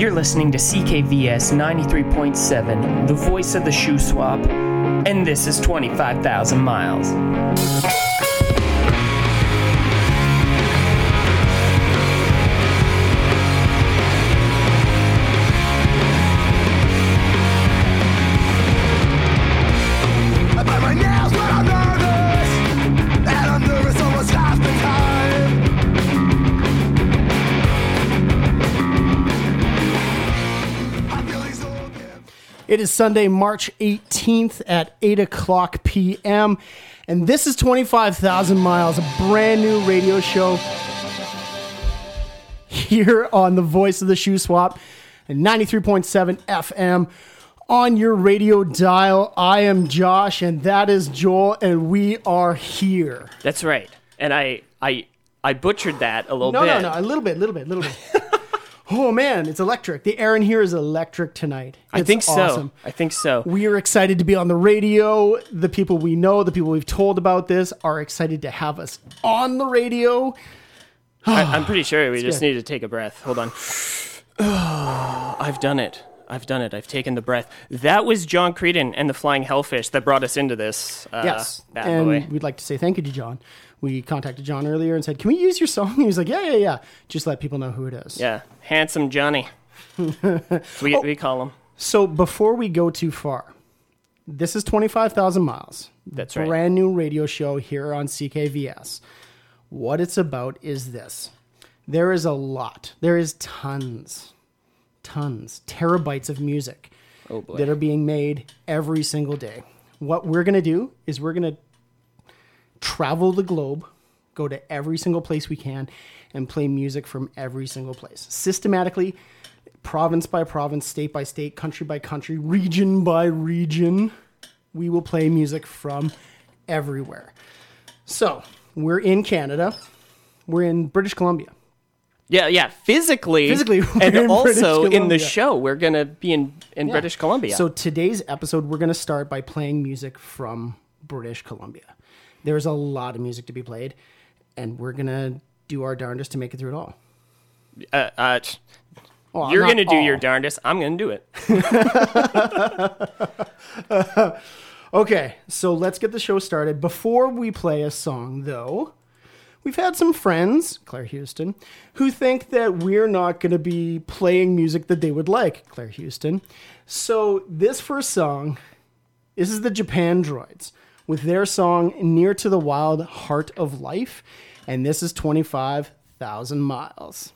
You're listening to CKVS 93.7, the voice of the Shuswap, and this is 25,000 miles. It is Sunday, March 18th at 8 o'clock p.m. And this is 25,000 Miles, a brand new radio show here on the voice of the Shuswap and 93.7 FM on your radio dial. I am Josh, and that is Joel, and we are here. That's right. And I I I butchered that a little No, bit. no, no, no, a little bit, a little bit, a little bit. oh man, it's electric. The air in here is electric tonight. I think so. awesome. I think so. We are excited to be on the radio. The people we know, the people we've told about this, are excited to have us on the radio. I, I'm pretty sure we just good. need to take a breath. Hold on. I've done it. I've done it. I've taken the breath. That was John Creedon and the Flying Hellfish that brought us into this. Uh, Yes. bad and boy. we'd like to say thank you to John. We contacted John earlier and said, Can we use your song? He was like, Yeah, yeah, yeah. Just let people know who it is. Yeah, handsome Johnny. we oh. we call him. So before we go too far, this is 25,000 miles. That's right. Brand new radio show here on CKVS. What it's about is this there is a lot, there is tons, tons, terabytes of music Oh that are being made every single day. What we're going to do is we're going to travel the globe, go to every single place we can, and play music from every single place. Systematically, province by province, state by state, country by country, region by region, we will play music from everywhere. So, we're in Canada, we're in British Columbia. Yeah, yeah. Physically, Physically, and in also in the show, we're gonna be in in Yeah. British Columbia. So today's episode, we're going to start by playing music from British Columbia. There's a lot of music to be played, and we're going to do our darndest to make it through it all. uh, uh, Well, you're gonna do your darndest. I'm gonna do it. Okay, so let's get the show started. Before we play a song, though, we've had some friends, Claire Houston, who think that we're not going to be playing music that they would like, Claire Houston. So this first song, this is the Japandroids with their song Near to the Wild Heart of Life, and this is 25,000 miles.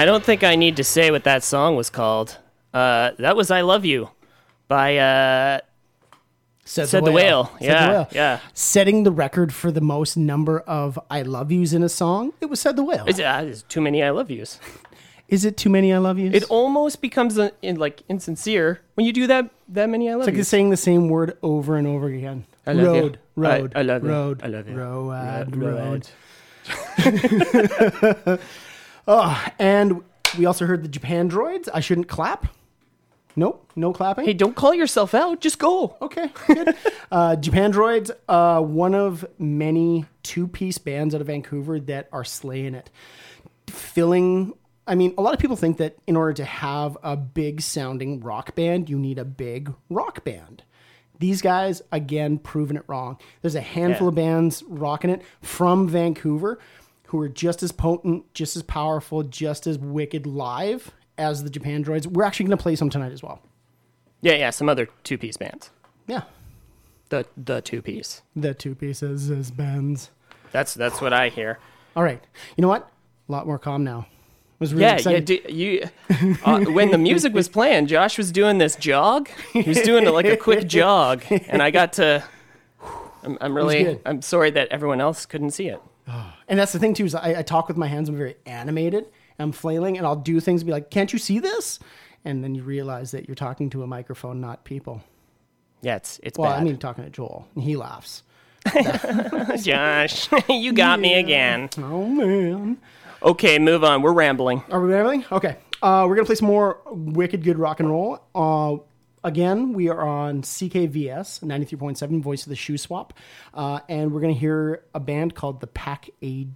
I don't think I need to say what that song was called. Uh, that was "I Love You" by uh, Said, Said the Whale. Said the Yeah, Whale. yeah. Setting the record for the most number of I love yous in a song, it was Said the Whale. It's, uh, there's too many "I love yous." Is it too many I love yous? It almost becomes uh in, like insincere when you do that that many "I love It's like yous. saying the same word over and over again. I love you. road, road, I- I love you. road, I love you. road, Ro- road. oh, and we also heard the Japandroids. I shouldn't clap. Nope, no clapping. Hey, don't call yourself out. Just go. Okay, good. uh, Japandroids, uh, one of many two piece bands out of Vancouver that are slaying it. Filling, I mean, a lot of people think that in order to have a big sounding rock band, you need a big rock band. These guys, again, proving it wrong. There's a handful Yeah. of bands rocking it from Vancouver who are just as potent, just as powerful, just as wicked live as the Japandroids. We're actually going to play some tonight as well. Yeah, yeah. Some other two piece bands. Yeah. The the two piece. The two pieces as bands. That's that's what I hear. All right. You know what? A lot more calm now. Was really Yeah, yeah. excited. Do, you uh, when the music was playing, Josh was doing this jog. He was doing like a quick jog, and I got to. I'm, I'm really. I'm sorry that everyone else couldn't see it. And that's the thing too is I, I talk with my hands. I'm very animated. I'm flailing, and I'll do things and be like, "Can't you see this?" And then you realize that you're talking to a microphone, not people. Yeah, it's it's Well, bad. I mean, talking to Joel, and he laughs. Josh, you got me again. Oh man. Okay, move on. We're rambling. Are we rambling? Okay. Uh, we're gonna play some more wicked good rock and roll. Uh, again, we are on CKVS ninety three point seven, Voice of the Shuswap, uh, and we're gonna hear a band called the Pack AD.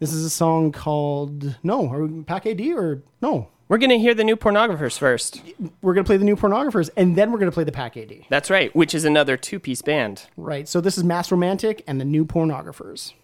This is a song called No, are we Pack AD or no? We're gonna hear the new pornographers first. We're gonna play the new Pornographers, and then we're gonna play the Pack AD. That's right, which is another two piece band. Right. So this is Mass Romantic and the new Pornographers.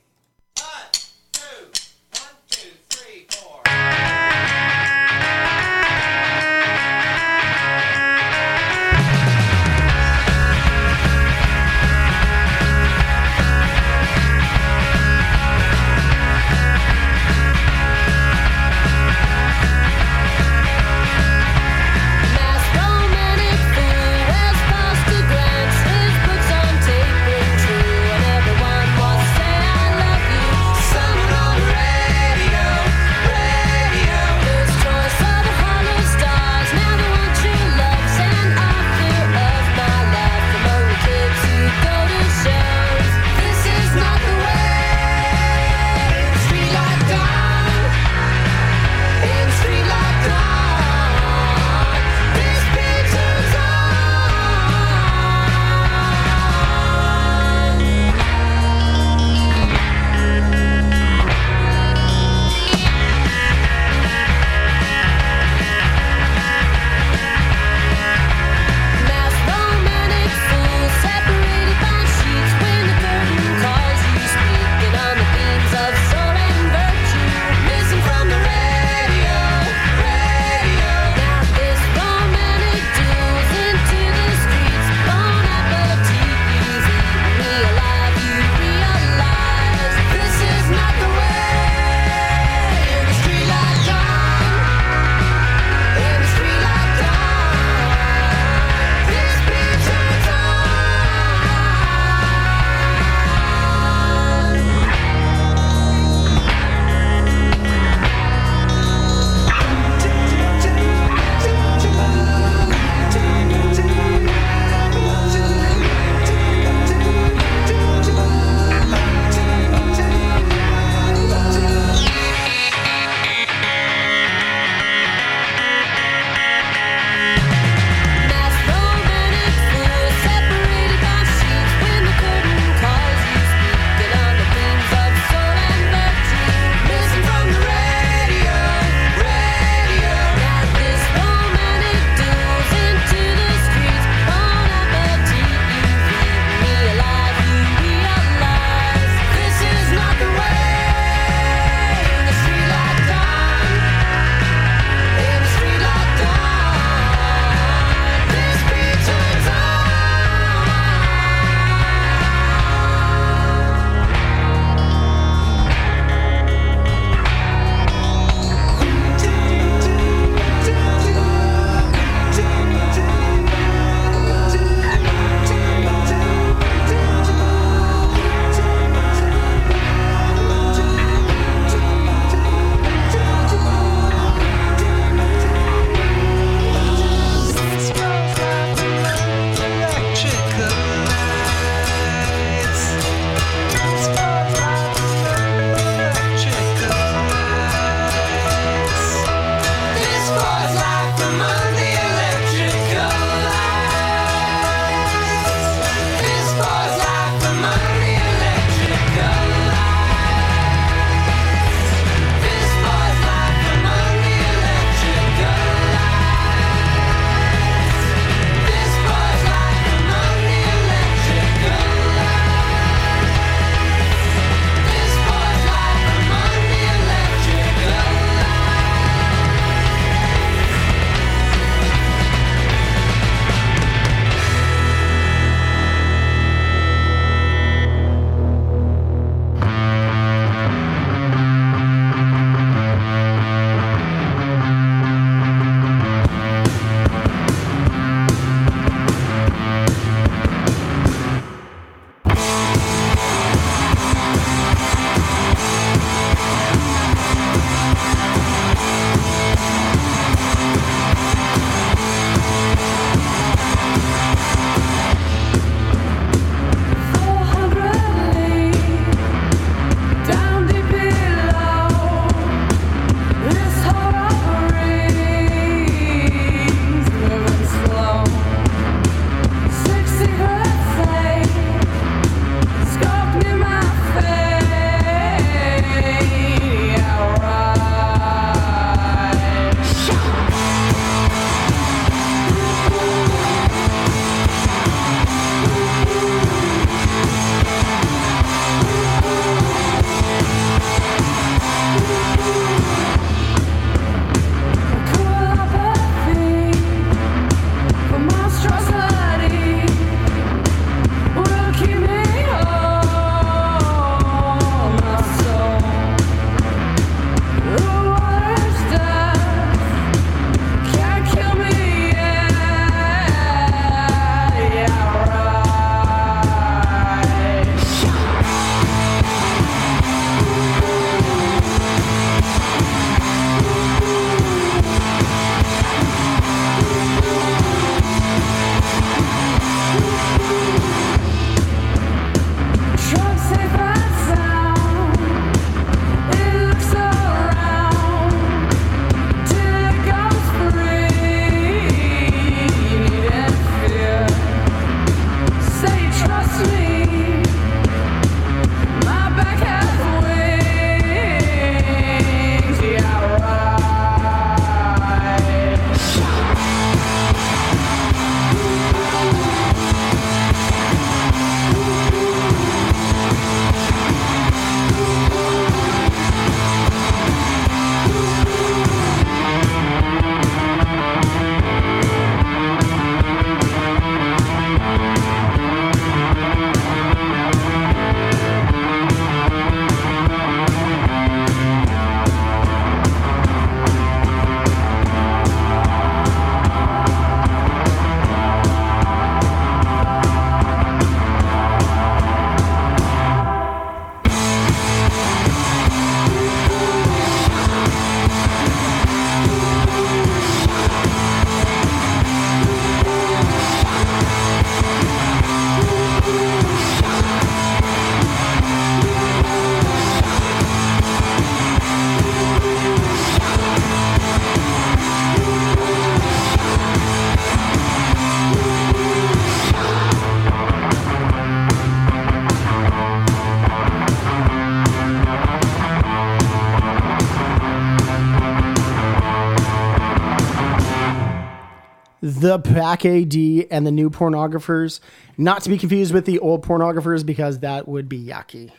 The Pack AD and the new pornographers. Not to be confused with the old pornographers because that would be yucky.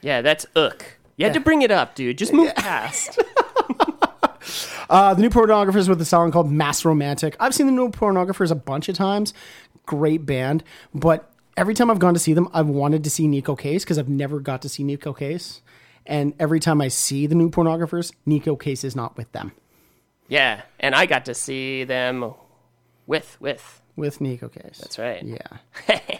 Yeah, that's ook. You had to bring it up, dude. Just move past. Uh, the new pornographers with a song called Mass Romantic. I've seen the new pornographers a bunch of times. Great band, but every time I've gone to see them, I've wanted to see Neko Case because I've never got to see Neko Case. And every time I see the new pornographers, Neko Case is not with them. yeah, and I got to see them with with. With Neko Case. That's right. Yeah.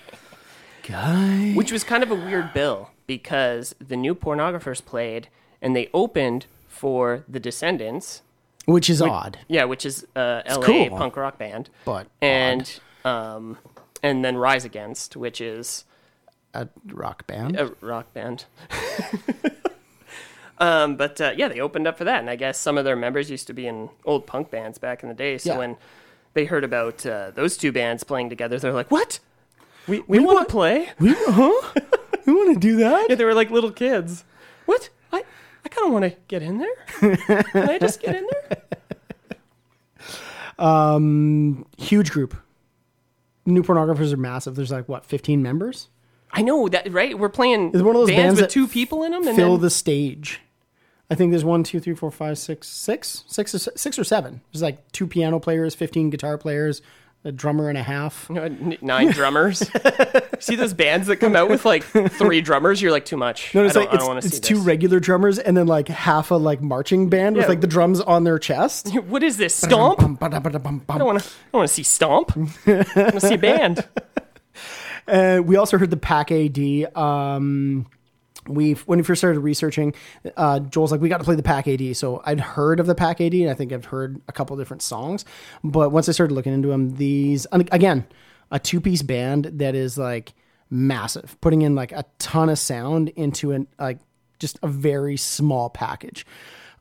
Guy. Which was kind of a weird bill because the new pornographers played and they opened for the Descendents. Which is odd. Yeah, which is a LA cool. punk rock band. But and um and then Rise Against, which is A rock band. a rock band. um, but uh, yeah, they opened up for that, and I guess some of their members used to be in old punk bands back in the day. So Yeah. when they heard about uh, those two bands playing together, they're like, "What? We we, want want- to play?" we, huh? we want to do that? Yeah, they were like little kids. What? I I kind of want to get in there. Can I just get in there? Huge group. New pornographers are massive. There's like, what, 15 members? I know that, right? We're playing It's one of those bands, bands with two people in them, and Fill the stage. I think there's one, two, three, four, five, six, six, six, or, six or seven. There's like two piano players, 15 guitar players, a drummer and a half. Nine drummers. see those bands that come out with like three drummers? You're like too much. No, I it's don't, like I it's, don't want see it's two regular drummers and then like half a like marching band with Yeah. like the drums on their chest. What is this? Stomp? I don't want to. I want to see Stomp. I want to see a band. Uh, we also heard the Pack AD. Um, we when we first started researching, uh, Joel's like, we got to play the Pack AD. So I'd heard of the Pack AD, and I think I've heard a couple different songs. But once I started looking into them, these again, a two piece band that is like massive, putting in like a ton of sound into an like just a very small package.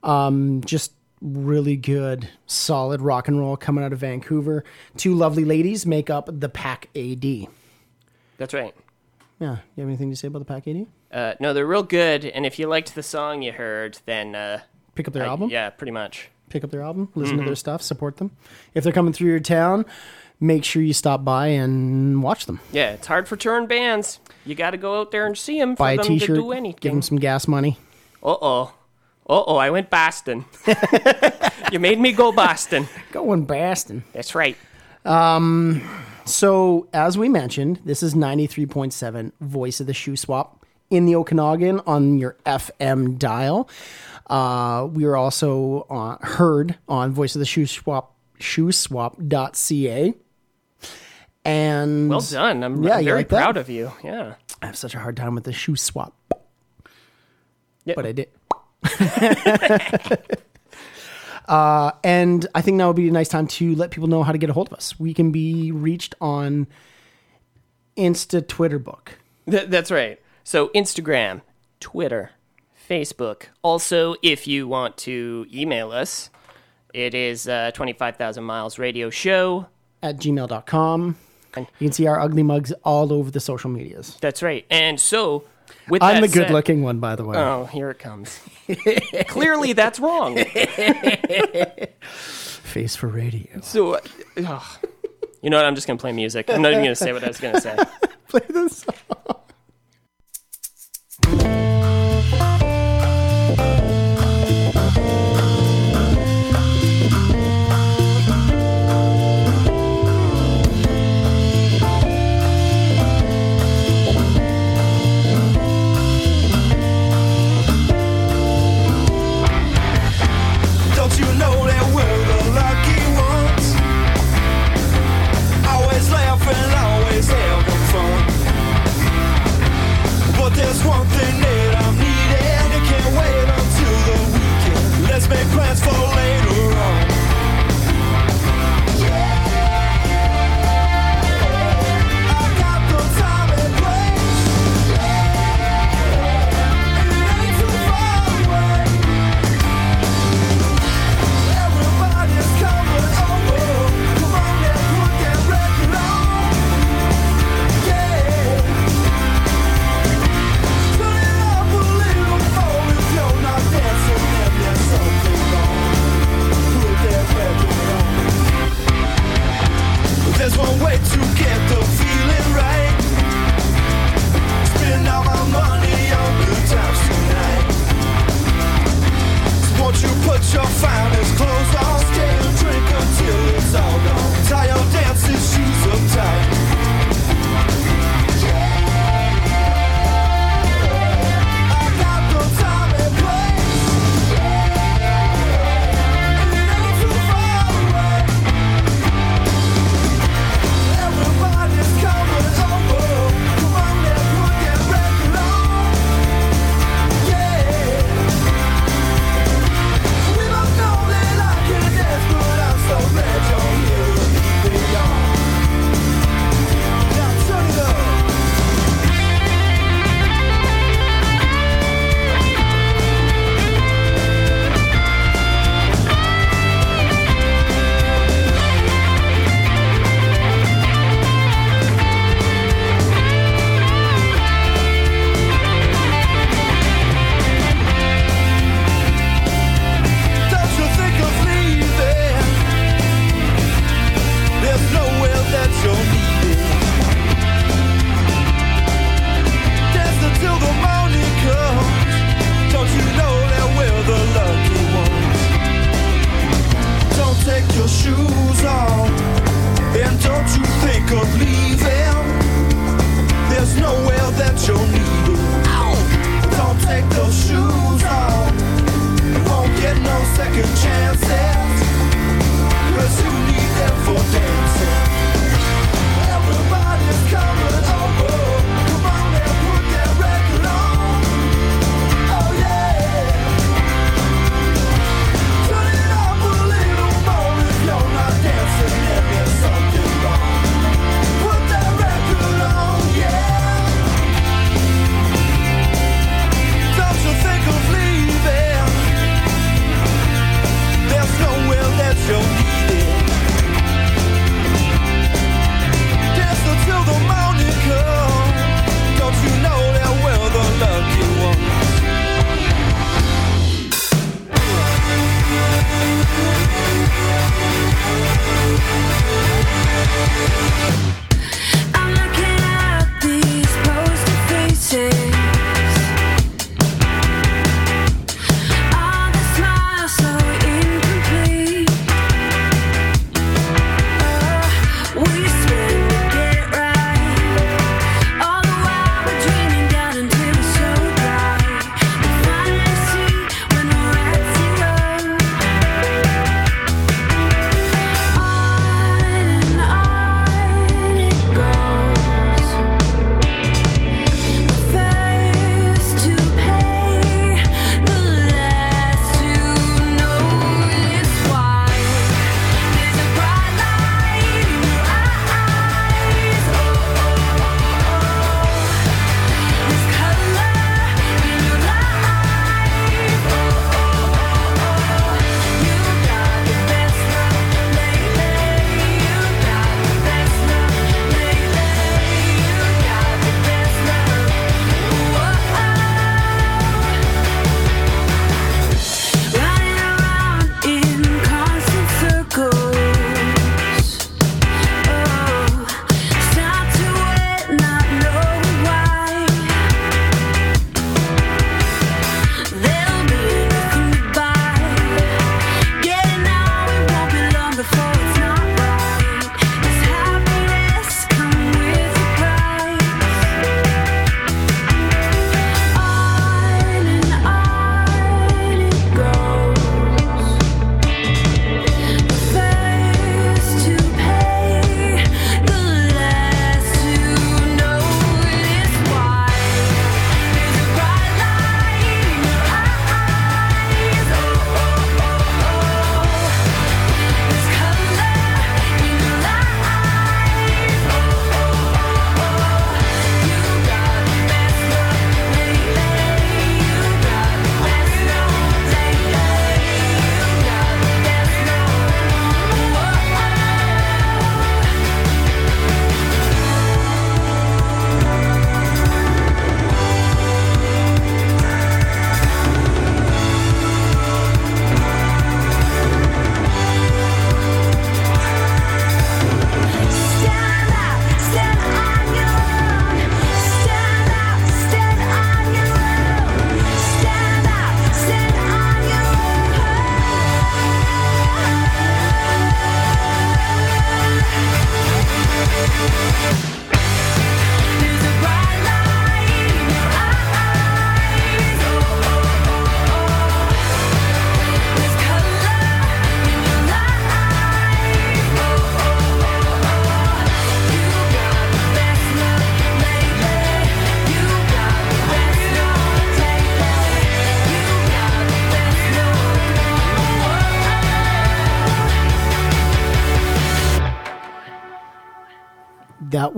Um, just really good, solid rock and roll coming out of Vancouver. Two lovely ladies make up the Pack AD. That's right. Yeah. You have anything to say about the Pack AD? Uh, no, they're real good, and if you liked the song you heard, then uh, Pick up their I- album. yeah, pretty much. Pick up their album. Listen Mm-hmm. to their stuff. Support them. If they're coming through your town, make sure you stop by and watch them. Yeah, it's hard for touring bands. You got to go out there and see them for Buy a them T-shirt. do Give anything. them some gas money. Uh oh. Uh oh, I went Boston. you made me go Boston. Going Boston. That's right. So, as we mentioned, this is 93.7 Voice of the Shuswap in the Okanagan on your FM dial. Uh, we are also uh, heard on Voice of the Shuswap, shoeswap.ca. And Well done. I'm, Yeah, I'm very like that? proud of you. Yeah. I have such a hard time with the Shuswap, yeah. but I did. uh, and I think now would be a nice time to let people know how to get a hold of us. We can be reached on Insta Twitter book. Th- that's right. So Instagram, Twitter, Facebook. Also, if you want to email us, it is uh, 25,000 Miles Radio Show. at gmail.com. You can see our ugly mugs all over the social medias. That's right. And so, with I'm the that said- good looking one, by the way. Oh, here it comes. Clearly, that's wrong. Face for radio. So, uh, you know what? I'm just going to play music. I'm not even going to say what I was going to say. Play this song.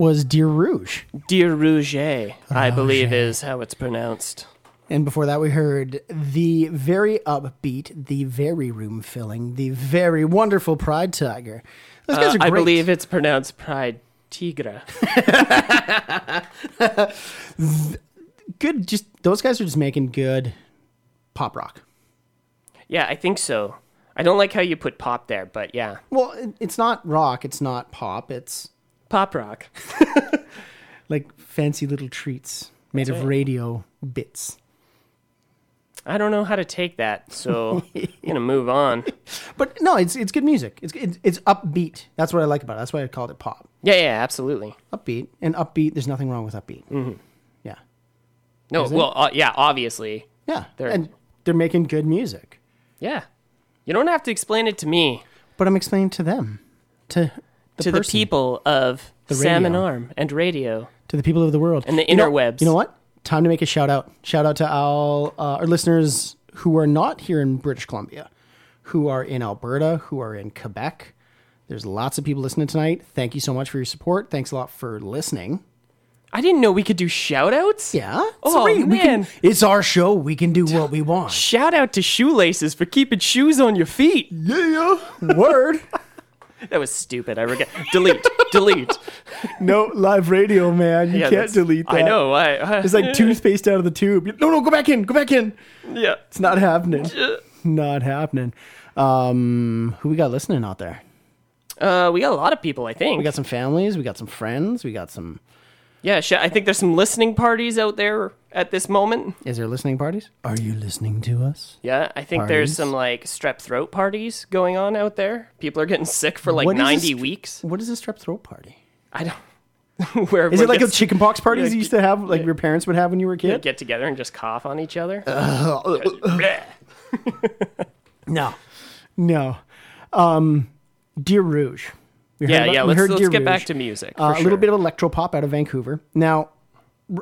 Was Dear Rouge. Dear Rouget, I believe is how it's pronounced. And before that, we heard the very upbeat, the very room filling, the very wonderful Pride Tiger. Those guys Uh, are I believe it's pronounced Pride Tigra. good. Just those guys are just making good pop rock. Yeah, I think so. I don't like how you put pop there, but yeah, Well, it- it's not rock. It's not pop. It's pop rock. like fancy little treats made of right. radio bits. I don't know how to take that, so I'm gonna move on. But no, it's it's good music. It's it's, it's upbeat. That's what I like about it. That's why I called it pop. Yeah, yeah, absolutely. Upbeat and upbeat. There's nothing wrong with upbeat. Mm-hmm. Yeah, No, Is well, uh, yeah, obviously, yeah. They're- and they're making good music. yeah. You don't have to explain it to me, But I'm explaining to them, to the to the people of The Salmon radio. Arm and radio. to the people of the world, And the You know- interwebs. You know what? Time to make a shout out. Shout out to all uh, our listeners who are not here in British Columbia, who are in Alberta, who are in Quebec. There's lots of people listening tonight. Thank you so much for your support. Thanks a lot for listening. I didn't know we could do shout outs. Yeah. Oh, we can- man. it's our show. We can do what we want. Shout out to shoelaces for keeping shoes on your feet. yeah. Word. That was stupid. I regret. delete. delete. no live radio, man. You Yeah, can't that's- delete that. I know. I, It's like toothpaste out of the tube. No, no, go back in. Go back in. yeah. It's not happening. not happening. Um, who we got listening out there? Uh, we got a lot of people. I think. We got some families. We got some friends. We got some. Yeah. Sh- I think there's some listening parties out there at this moment. Is there listening parties? Are you listening to us? Yeah, I think there's Parties? some like strep throat parties going on out there. People are getting sick for like What is a 90 str- weeks. What is a strep throat party? I don't. Where Is it everyone like a gets- chickenpox parties yeah, you used to have, like your parents would have when you were a kid? get together and just cough on each other? Uh, No, no. Um, Dear Rouge. We yeah, about- yeah. Let's let's get back to music. Uh, for a little bit of electro pop out of Vancouver. Now,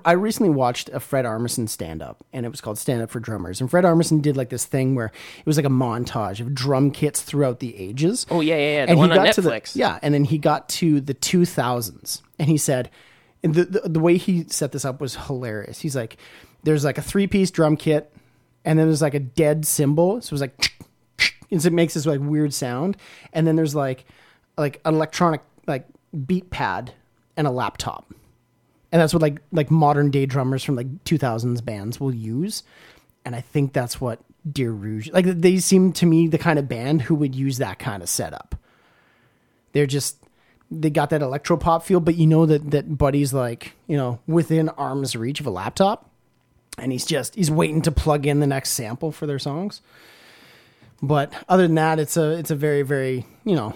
I recently watched a Fred Armisen stand up, and it was called Stand Up for Drummers. And Fred Armisen did like this thing where it was like a montage of drum kits throughout the ages. Oh yeah, yeah, yeah. The and one he on got to the yeah, and then he got to the two thousands, and he said, and the, the the way he set this up was hilarious. He's like, there's like a three piece drum kit, and then there's like a dead cymbal, so it was like, and so it makes this like weird sound, and then there's like like an electronic like beat pad and a laptop, and that's what like like modern day drummers from like 2000s bands will use, and I think that's what Dear Rouge like they seem to me the kind of band who would use that kind of setup. They're just they got that electro pop feel, but you know that that Buddy's like you know within arm's reach of a laptop, and he's just he's waiting to plug in the next sample for their songs. But other than that, it's a it's a very very you know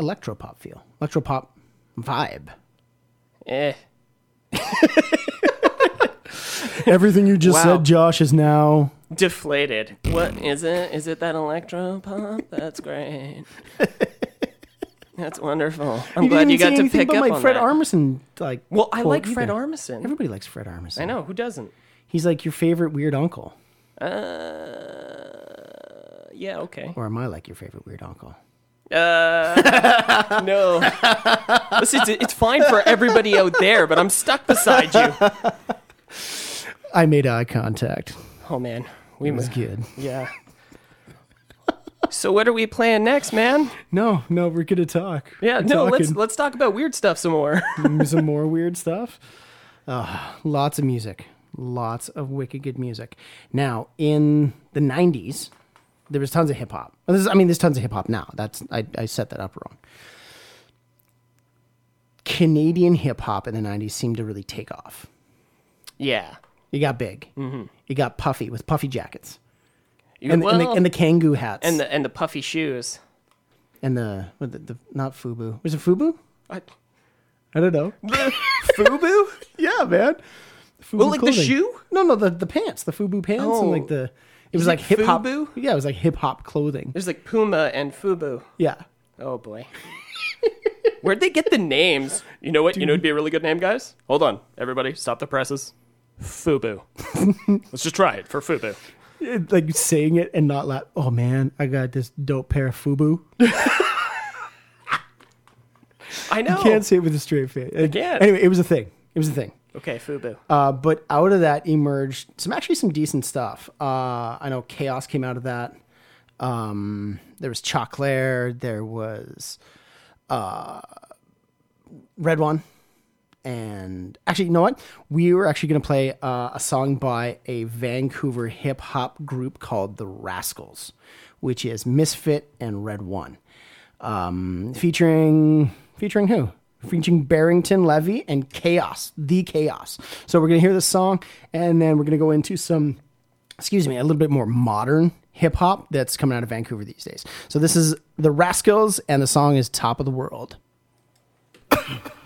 electro pop feel, electropop vibe. Eh. Everything you just Wow. said, Josh, is now Deflated. What is it? Is it that electro pop? That's great. That's wonderful. I'm you glad didn't you say got to anything pick about up like on Fred that. Armisen. Like, well, I quote like Fred either. Armisen. Everybody likes Fred Armisen. I know who doesn't. he's like your favorite weird uncle, Uh, yeah. Okay. or am I like your favorite weird uncle? Uh, no. Listen, it's, it's fine for everybody out there, but I'm stuck beside you. I made eye contact. Oh man, we It was must. good. Yeah. So what are we playing next, man? No, no, we're gonna talk. Yeah, We're no, let's let's talk about weird stuff some more. some more weird stuff. Uh, lots of music, lots of wicked good music. Now, in the '90s, there was tons of hip hop. Well, I mean, there's tons of hip hop now. That's I, I set that up wrong. Canadian hip hop in the '90s seemed to really take off. yeah. You got big. Mm-hmm. You got puffy with puffy jackets You- and, and, the, well, and the Kangol hats and the and the puffy shoes. and the, what the, the not FUBU. Was it FUBU? I, I don't know. Fubu? Yeah, man. FUBU Well, like the shoe? No, no, the, the pants, the FUBU pants, Oh. and like the. It was Is like it hip hop. FUBU? Yeah, it was like hip hop clothing. There's like Puma and Fubu. Yeah. Oh boy. Where'd they get the names? You know what? You know it'd be a really good name, guys? Hold on. Everybody, stop the presses. Fubu. Let's just try it for Fubu. It- like saying it and not laugh. Oh man, I got this dope pair of FUBU. I know. You can't say it with a straight face. Can't. Anyway, it was a thing. It was a thing. Okay, Fubu. Uh, but out of that emerged some actually some decent stuff. Uh, I know k-os came out of that. Um, there was Choclair. There was uh, Red One. And actually, you know what? We were actually going to play uh, a song by a Vancouver hip hop group called The Rascalz, which is Misfit and Red One, um, featuring featuring who? Featuring Barrington Levy and k-os, the k-os. So we're going to hear this song, and then we're going to go into some excuse me, a little bit more modern hip hop that's coming out of Vancouver these days. So this is the Rascalz, and the song is Top of the World.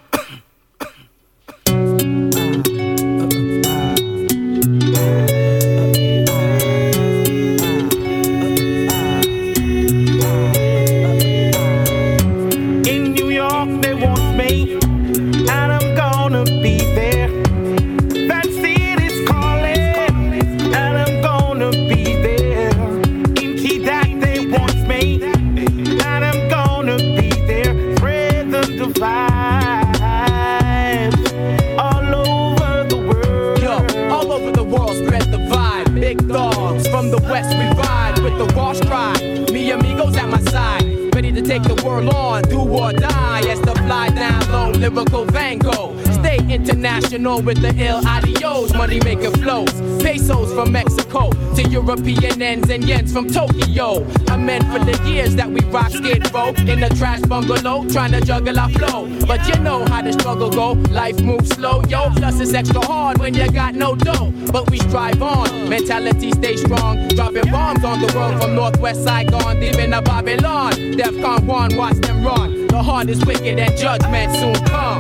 lyrical Van Gogh. Stay international with the ill adios, money making flows. Pesos from Mexico to European ends and yens from Tokyo. I meant for the years that we rock skid row in a trash bungalow, trying to juggle our flow. But you know how the struggle go, life moves slow, yo. Plus it's extra hard when you got no dough. But we strive on, mentality stay strong. Dropping bombs on the world from Northwest Saigon, deep in the Babylon. Defcon 1, watch them run. The heart is wicked and judgment soon come.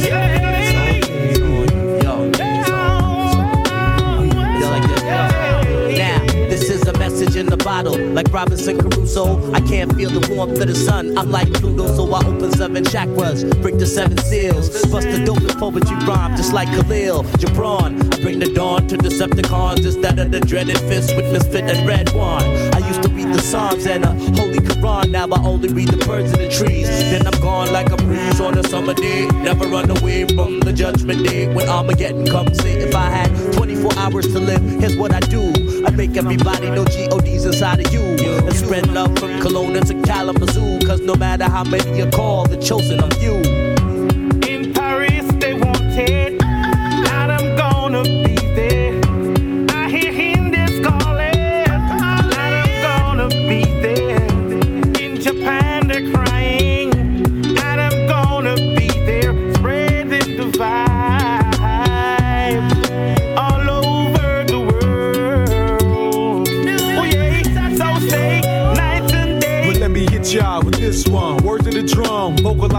Now, bottle, like Robinson Crusoe. I can't feel the warmth of the sun. I'm like Pluto, so I open seven chakras, break the seven seals, bust the dope in poetry rhyme, just like Khalil Gibran. I bring the dawn to the Decepticons instead of the dreaded fist with Misfit and Red One. I used to read the Psalms and a Holy Quran, now I only read the birds in the trees. Then I'm gone like a breeze on a summer day. Never run away from the judgment day when Armageddon comes. If I had 24 hours to live, here's what I do. Make everybody know G-O-D's inside of you. And spread love from Kelowna to Kalamazoo. Cause no matter how many you call, the chosen are few.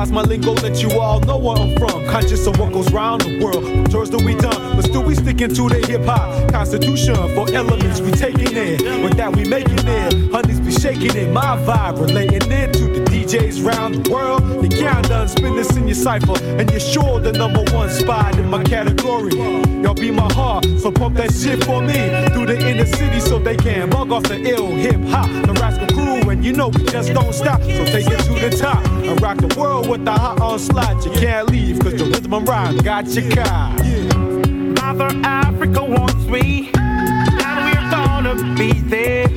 Drum. My lingo, let you all know where I'm from. Conscious of what goes round the world. Tours do we done? But still we sticking to the hip hop constitution. For elements we taking it. With that we making it. Honeys be shaking it. My vibe relating it to the DJs round the world. You can't done spin this in your cipher. And you're sure the number one spot in my category. Y'all be my heart, so pump that shit for me. Through the inner city so they can bug off the ill hip hop. The rascal crew, and you know we just don't stop. So take it to the top and rock the world with the hot onslaught. You can't leave, cause the rhythm and rhyme got you caught. Mother Africa wants me, and we're gonna be there.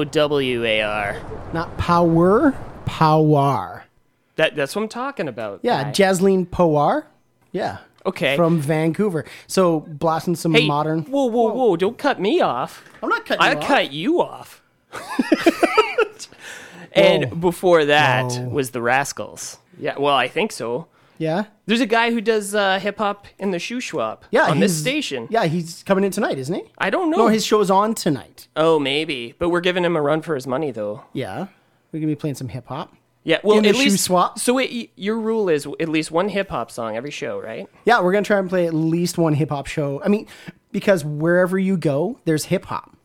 O W A R. Not power, power. That that's what I'm talking about. Yeah, guy. Jasleen Powar. Yeah. Okay. From Vancouver. So blasting some Hey, modern. Whoa, whoa, whoa! Don't cut me off. I'm not cutting I you off. I cut you off. and before that was the Rascalz. Yeah, well, I think so. Yeah. There's a guy who does uh, hip hop in the Shuswap. Yeah. on this he's- station. Yeah, he's coming in tonight, isn't he? I don't know. No, his show's on tonight. Oh, maybe, but we're giving him a run for his money, though. Yeah. We're gonna be playing some hip hop. Yeah, well, In the at shoe least swap? So it, your rule is at least one hip hop song every show, right? Yeah, we're gonna try and play at least one hip hop show. I mean, because wherever you go, there's hip hop.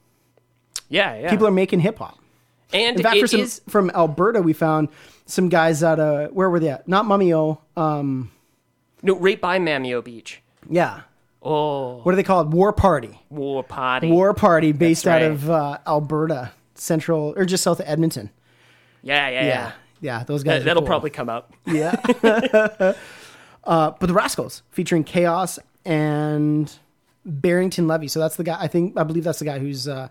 Yeah, yeah. People are making hip hop. and In fact, it for some, is- from Alberta, we found some guys out uh where were they at? Not Mummyo. Um, no right by Ma-Me-O Beach. yeah. Oh, What are they called? War Party. war party. War Party, based That's out of uh, Alberta, central or just south of Edmonton. Yeah, yeah, Yeah, yeah. yeah. those guys. That, that'll cool. probably come up. Yeah. uh, but the Rascalz featuring k-os and Barrington Levy. So that's the guy. I think I believe that's the guy who's uh,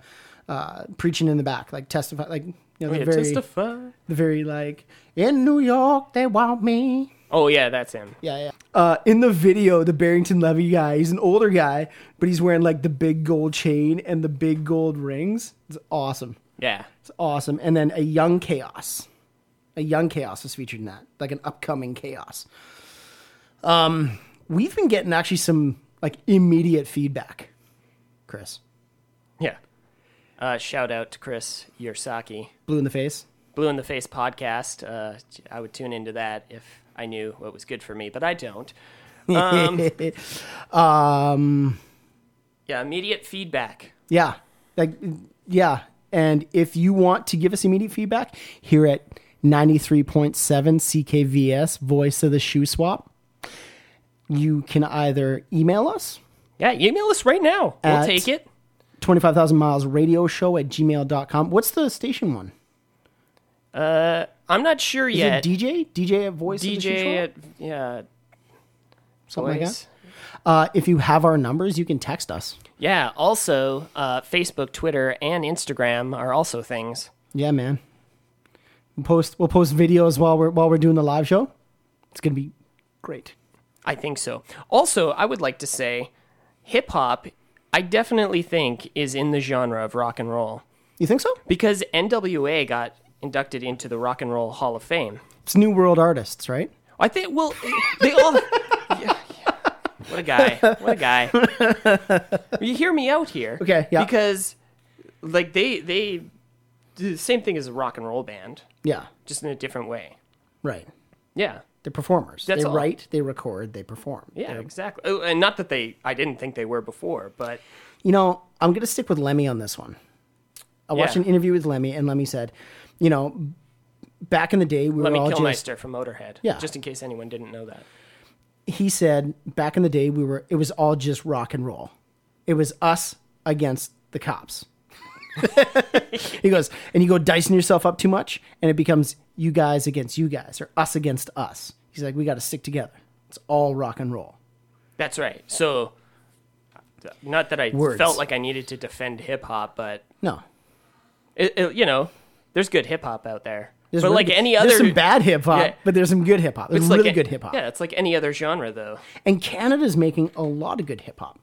uh, preaching in the back, like testify, like you know, the Yeah, very, testify. the very like in New York they want me. Oh yeah, that's him. Yeah, yeah. Uh, in the video, the Barrington Levy guy, he's an older guy, but he's wearing like the big gold chain and the big gold rings. It's awesome. Yeah. It's awesome. And then a young k-os. A young k-os is featured in that, like an upcoming k-os. Um, we've been getting actually some like immediate feedback, Chris. Uh, shout out to Chris Yersaki. Blue in the face. Blue in the Face podcast. Uh, I would tune into that if I knew what was good for me, but I don't. Um, um, yeah, immediate feedback. yeah, like yeah. And if you want to give us immediate feedback here at ninety three point seven CKVS, voice of the Shuswap, you can either email us Yeah, email us right now. We'll take it. 25,000 miles radio show at gmail.com. What's the station one? Uh, I'm not sure Is yet. it DJ? DJ at voice of the Shoe DJ at yeah. something like that. Uh, if you have our numbers, you can text us. Yeah. Also, uh, Facebook, Twitter, and Instagram are also things. Yeah, man. We'll post we'll post videos while we're while we're doing the live show. It's gonna be great. I think so. Also, I would like to say, hip hop. I definitely think is in the genre of rock and roll You think so? because NWA got inducted into the Rock and Roll Hall of Fame. It's New World Artists, right? I think. Well, they all. Yeah, yeah. What a guy! What a guy! you hear me out here, Okay, yeah. Because, like they they do the same thing as a rock and roll band, Yeah. just in a different way. Right. Yeah, They're performers. That's they all. write, they record, they perform. yeah, They're- exactly. Oh, and not that they. I didn't think they were before, but You know, I'm going to stick with Lemmy on this one. I watched Yeah. an interview with Lemmy, and Lemmy said, you know, back in the day, we Lemmy were all just. Kilmister from Motorhead. Yeah. just in case anyone didn't know that. He said, back in the day, we were. It was all just rock and roll. It was us against the cops. he goes, and you go dicing yourself up too much, and it becomes you guys against you guys, or us against us. He's like, we got to stick together. It's all rock and roll. That's right. So, not that I Words. felt like I needed to defend hip hop, but No, it, it- you know, there's good hip hop out there. There's but really like good- any other, there's some bad hip hop, Yeah. but there's some good hip hop. There's it's really like good hip hop. Yeah, it's like any other genre, though. And Canada's making a lot of good hip hop,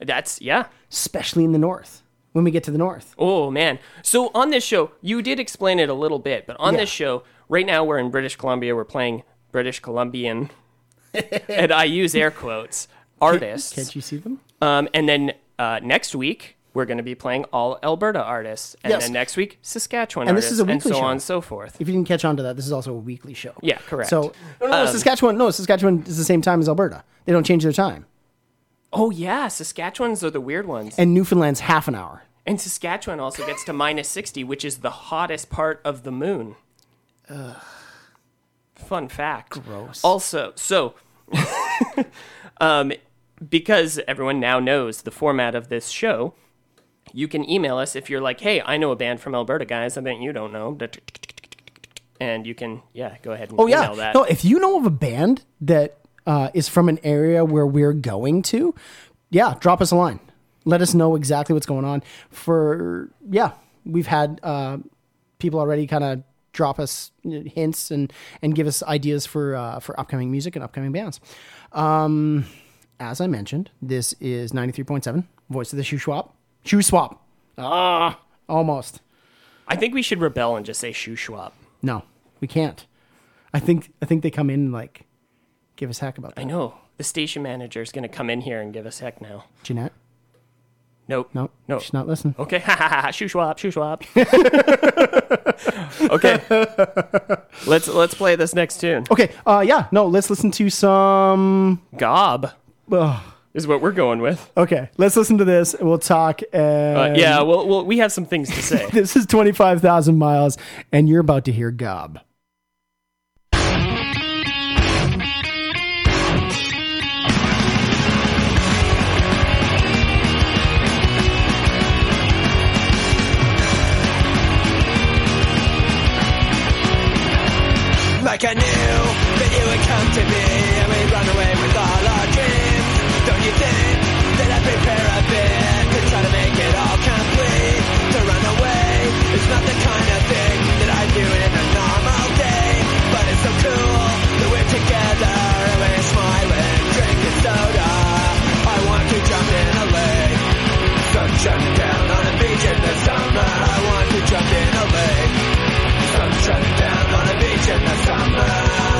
That's yeah. especially in the north. When we get to the north, Oh man. So on this show, you did explain it a little bit, but on Yeah. this show, right now we're in British Columbia. We're playing British Columbian, and I use air quotes artists. can't you see them? Um, and then uh, next week we're going to be playing all Alberta artists, and Yes. then next week Saskatchewan And this artists, is a and weekly so show. on and so forth. If you didn't catch on to that, this is also a weekly show. Yeah, correct. So no, no, no, Saskatchewan. No, Saskatchewan is the same time as Alberta. They don't change their time. Oh yeah, Saskatchewan's are the weird ones, And Newfoundland's half an hour. and Saskatchewan also gets to minus sixty, which is the hottest part of the moon. Ugh. Fun fact. Gross. Also, so, um, because everyone now knows the format of this show, you can email us if you're like, "Hey, I know a band from Alberta, guys. I bet you don't know." And you can, yeah, go ahead and Oh yeah. that. No, if you know of a band that uh, is from an area where we're going to, yeah, drop us a line. Let us know exactly what's going on. For yeah, we've had uh, people already kind of drop us hints and and give us ideas for uh, for upcoming music and upcoming bands. Um, as I mentioned, this is ninety three point seven. Voice of the Shoe Swap. Shoe Swap. Ah, almost. I think we should rebel and just say shoe swap. No, we can't. I think I think they come in like give us heck about that. I know the station manager is going to come in here and give us heck now. Jeanette? Nope. No, No. she's not listening. Okay, ha ha ha, shoe swap, shoe swap. okay, let's let's play this next tune. Okay, uh, yeah, no, let's listen to some. Gob Ugh. is what we're going with. okay, let's listen to this and we'll talk. And Uh, yeah, well, well, we have some things to say. this is twenty five thousand miles, and you're about to hear Gob. To me and we'd run away with all our dreams. Don't you think that I'd prepare a bit to try to make it all complete? To run away is not the kind of thing that I do in a normal day. But it's so cool that we're together and we're smiling, drinking soda. I want to jump in a lake. Sun shining down on a beach in the summer. I want to jump in a lake. Sun shining down on a beach in the summer.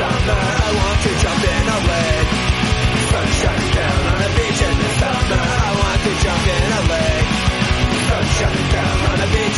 summer, I want to jump in a lake. Down on a beach in the summer, I want to jump in a lake. Down on a beach.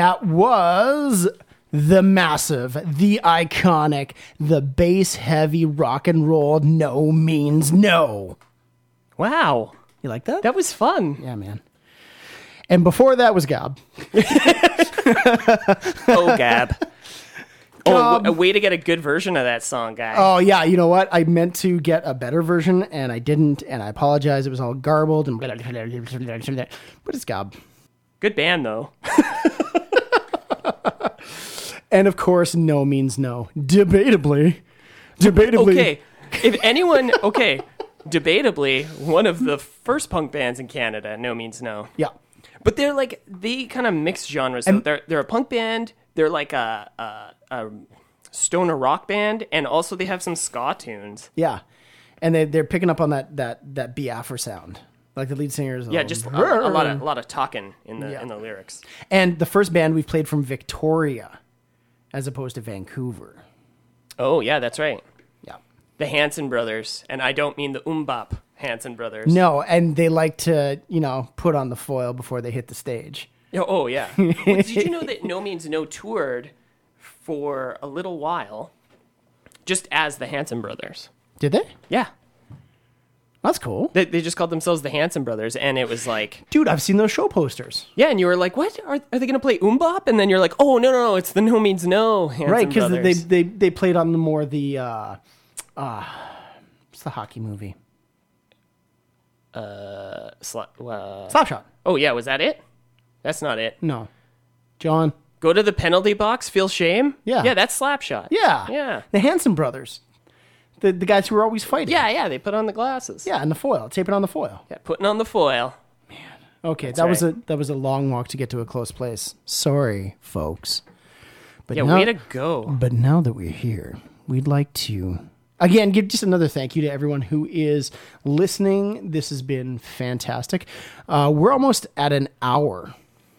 That was the massive, the iconic, the bass heavy rock and roll no means no. Wow. You like that? That was fun. yeah, man. And before that was Gab. Oh, Gab. oh, Gab. a way to get a good version of that song, guy. Oh yeah, you know what? I meant to get a better version and I didn't, and I apologize. It was all garbled and blah, blah, blah, but it's Gab. Good band, though. And of course, no means no. Debatably, debatably. Okay. If anyone, okay, debatably, one of the first punk bands in Canada, No Means No. Yeah. But they're like, they kind of mix genres. though. they're, they're a punk band, they're like a, a, a stoner rock band, and also they have some ska tunes. Yeah, and they they're picking up on that that that Biafra sound, like the lead singers. Yeah, just a, a lot of a lot of talking in the Yeah. in the lyrics. And the first band we've played from Victoria, as opposed to Vancouver. Oh yeah, that's right. Yeah. The Hanson brothers, and I don't mean the MMMBop Hanson brothers. No, and they like to you know put on the foil before they hit the stage. Oh, oh yeah. Well, did you know that No Means No toured for a little while, just as the Hanson brothers? Did they? Yeah. That's cool, They, they just called themselves the Hanson brothers, and it was like, dude. I've seen those show posters. yeah, and you were like, what? Are, are they going to play MMMBop? And then you're like, oh, no, no, no, it's the No Means No Hanson right because they, brothers. they they played on the more the uh uh what's the hockey movie Sla- uh, slapshot oh, yeah, was that it? That's not it. no john Go to the penalty box, feel shame? Yeah. Yeah, that's Slapshot. yeah Yeah. the hanson brothers the, the guys who were always fighting Yeah, yeah, they put on the glasses. yeah and the foil taping on the foil Yeah, putting on the foil. Man. Okay that was a that was a long walk to get to a close place sorry folks but Yeah, now, way to go. but now that we're here we'd like to again give just another thank you to everyone who is listening this has been fantastic uh, we're almost at an hour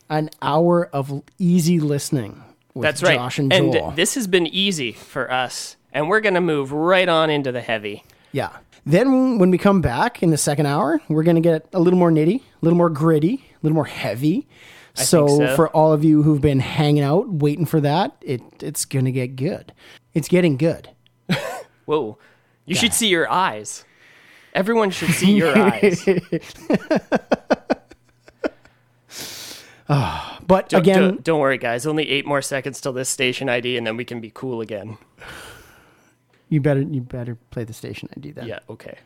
an hour of easy listening with That's right. josh and joel this has been easy for us. And we're going to move right on into the heavy. yeah then when we come back in the second hour we're going to get a little more nitty a little more gritty a little more heavy so, so. for all of you who've been hanging out waiting for that it it's going to get good it's getting good Whoa. You should see your eyes. Everyone should see your eyes. but Don't, again don't, don't worry, guys. Only eight more seconds till this station ID, and then we can be cool again. You better you better play the station ID then. Yeah, okay.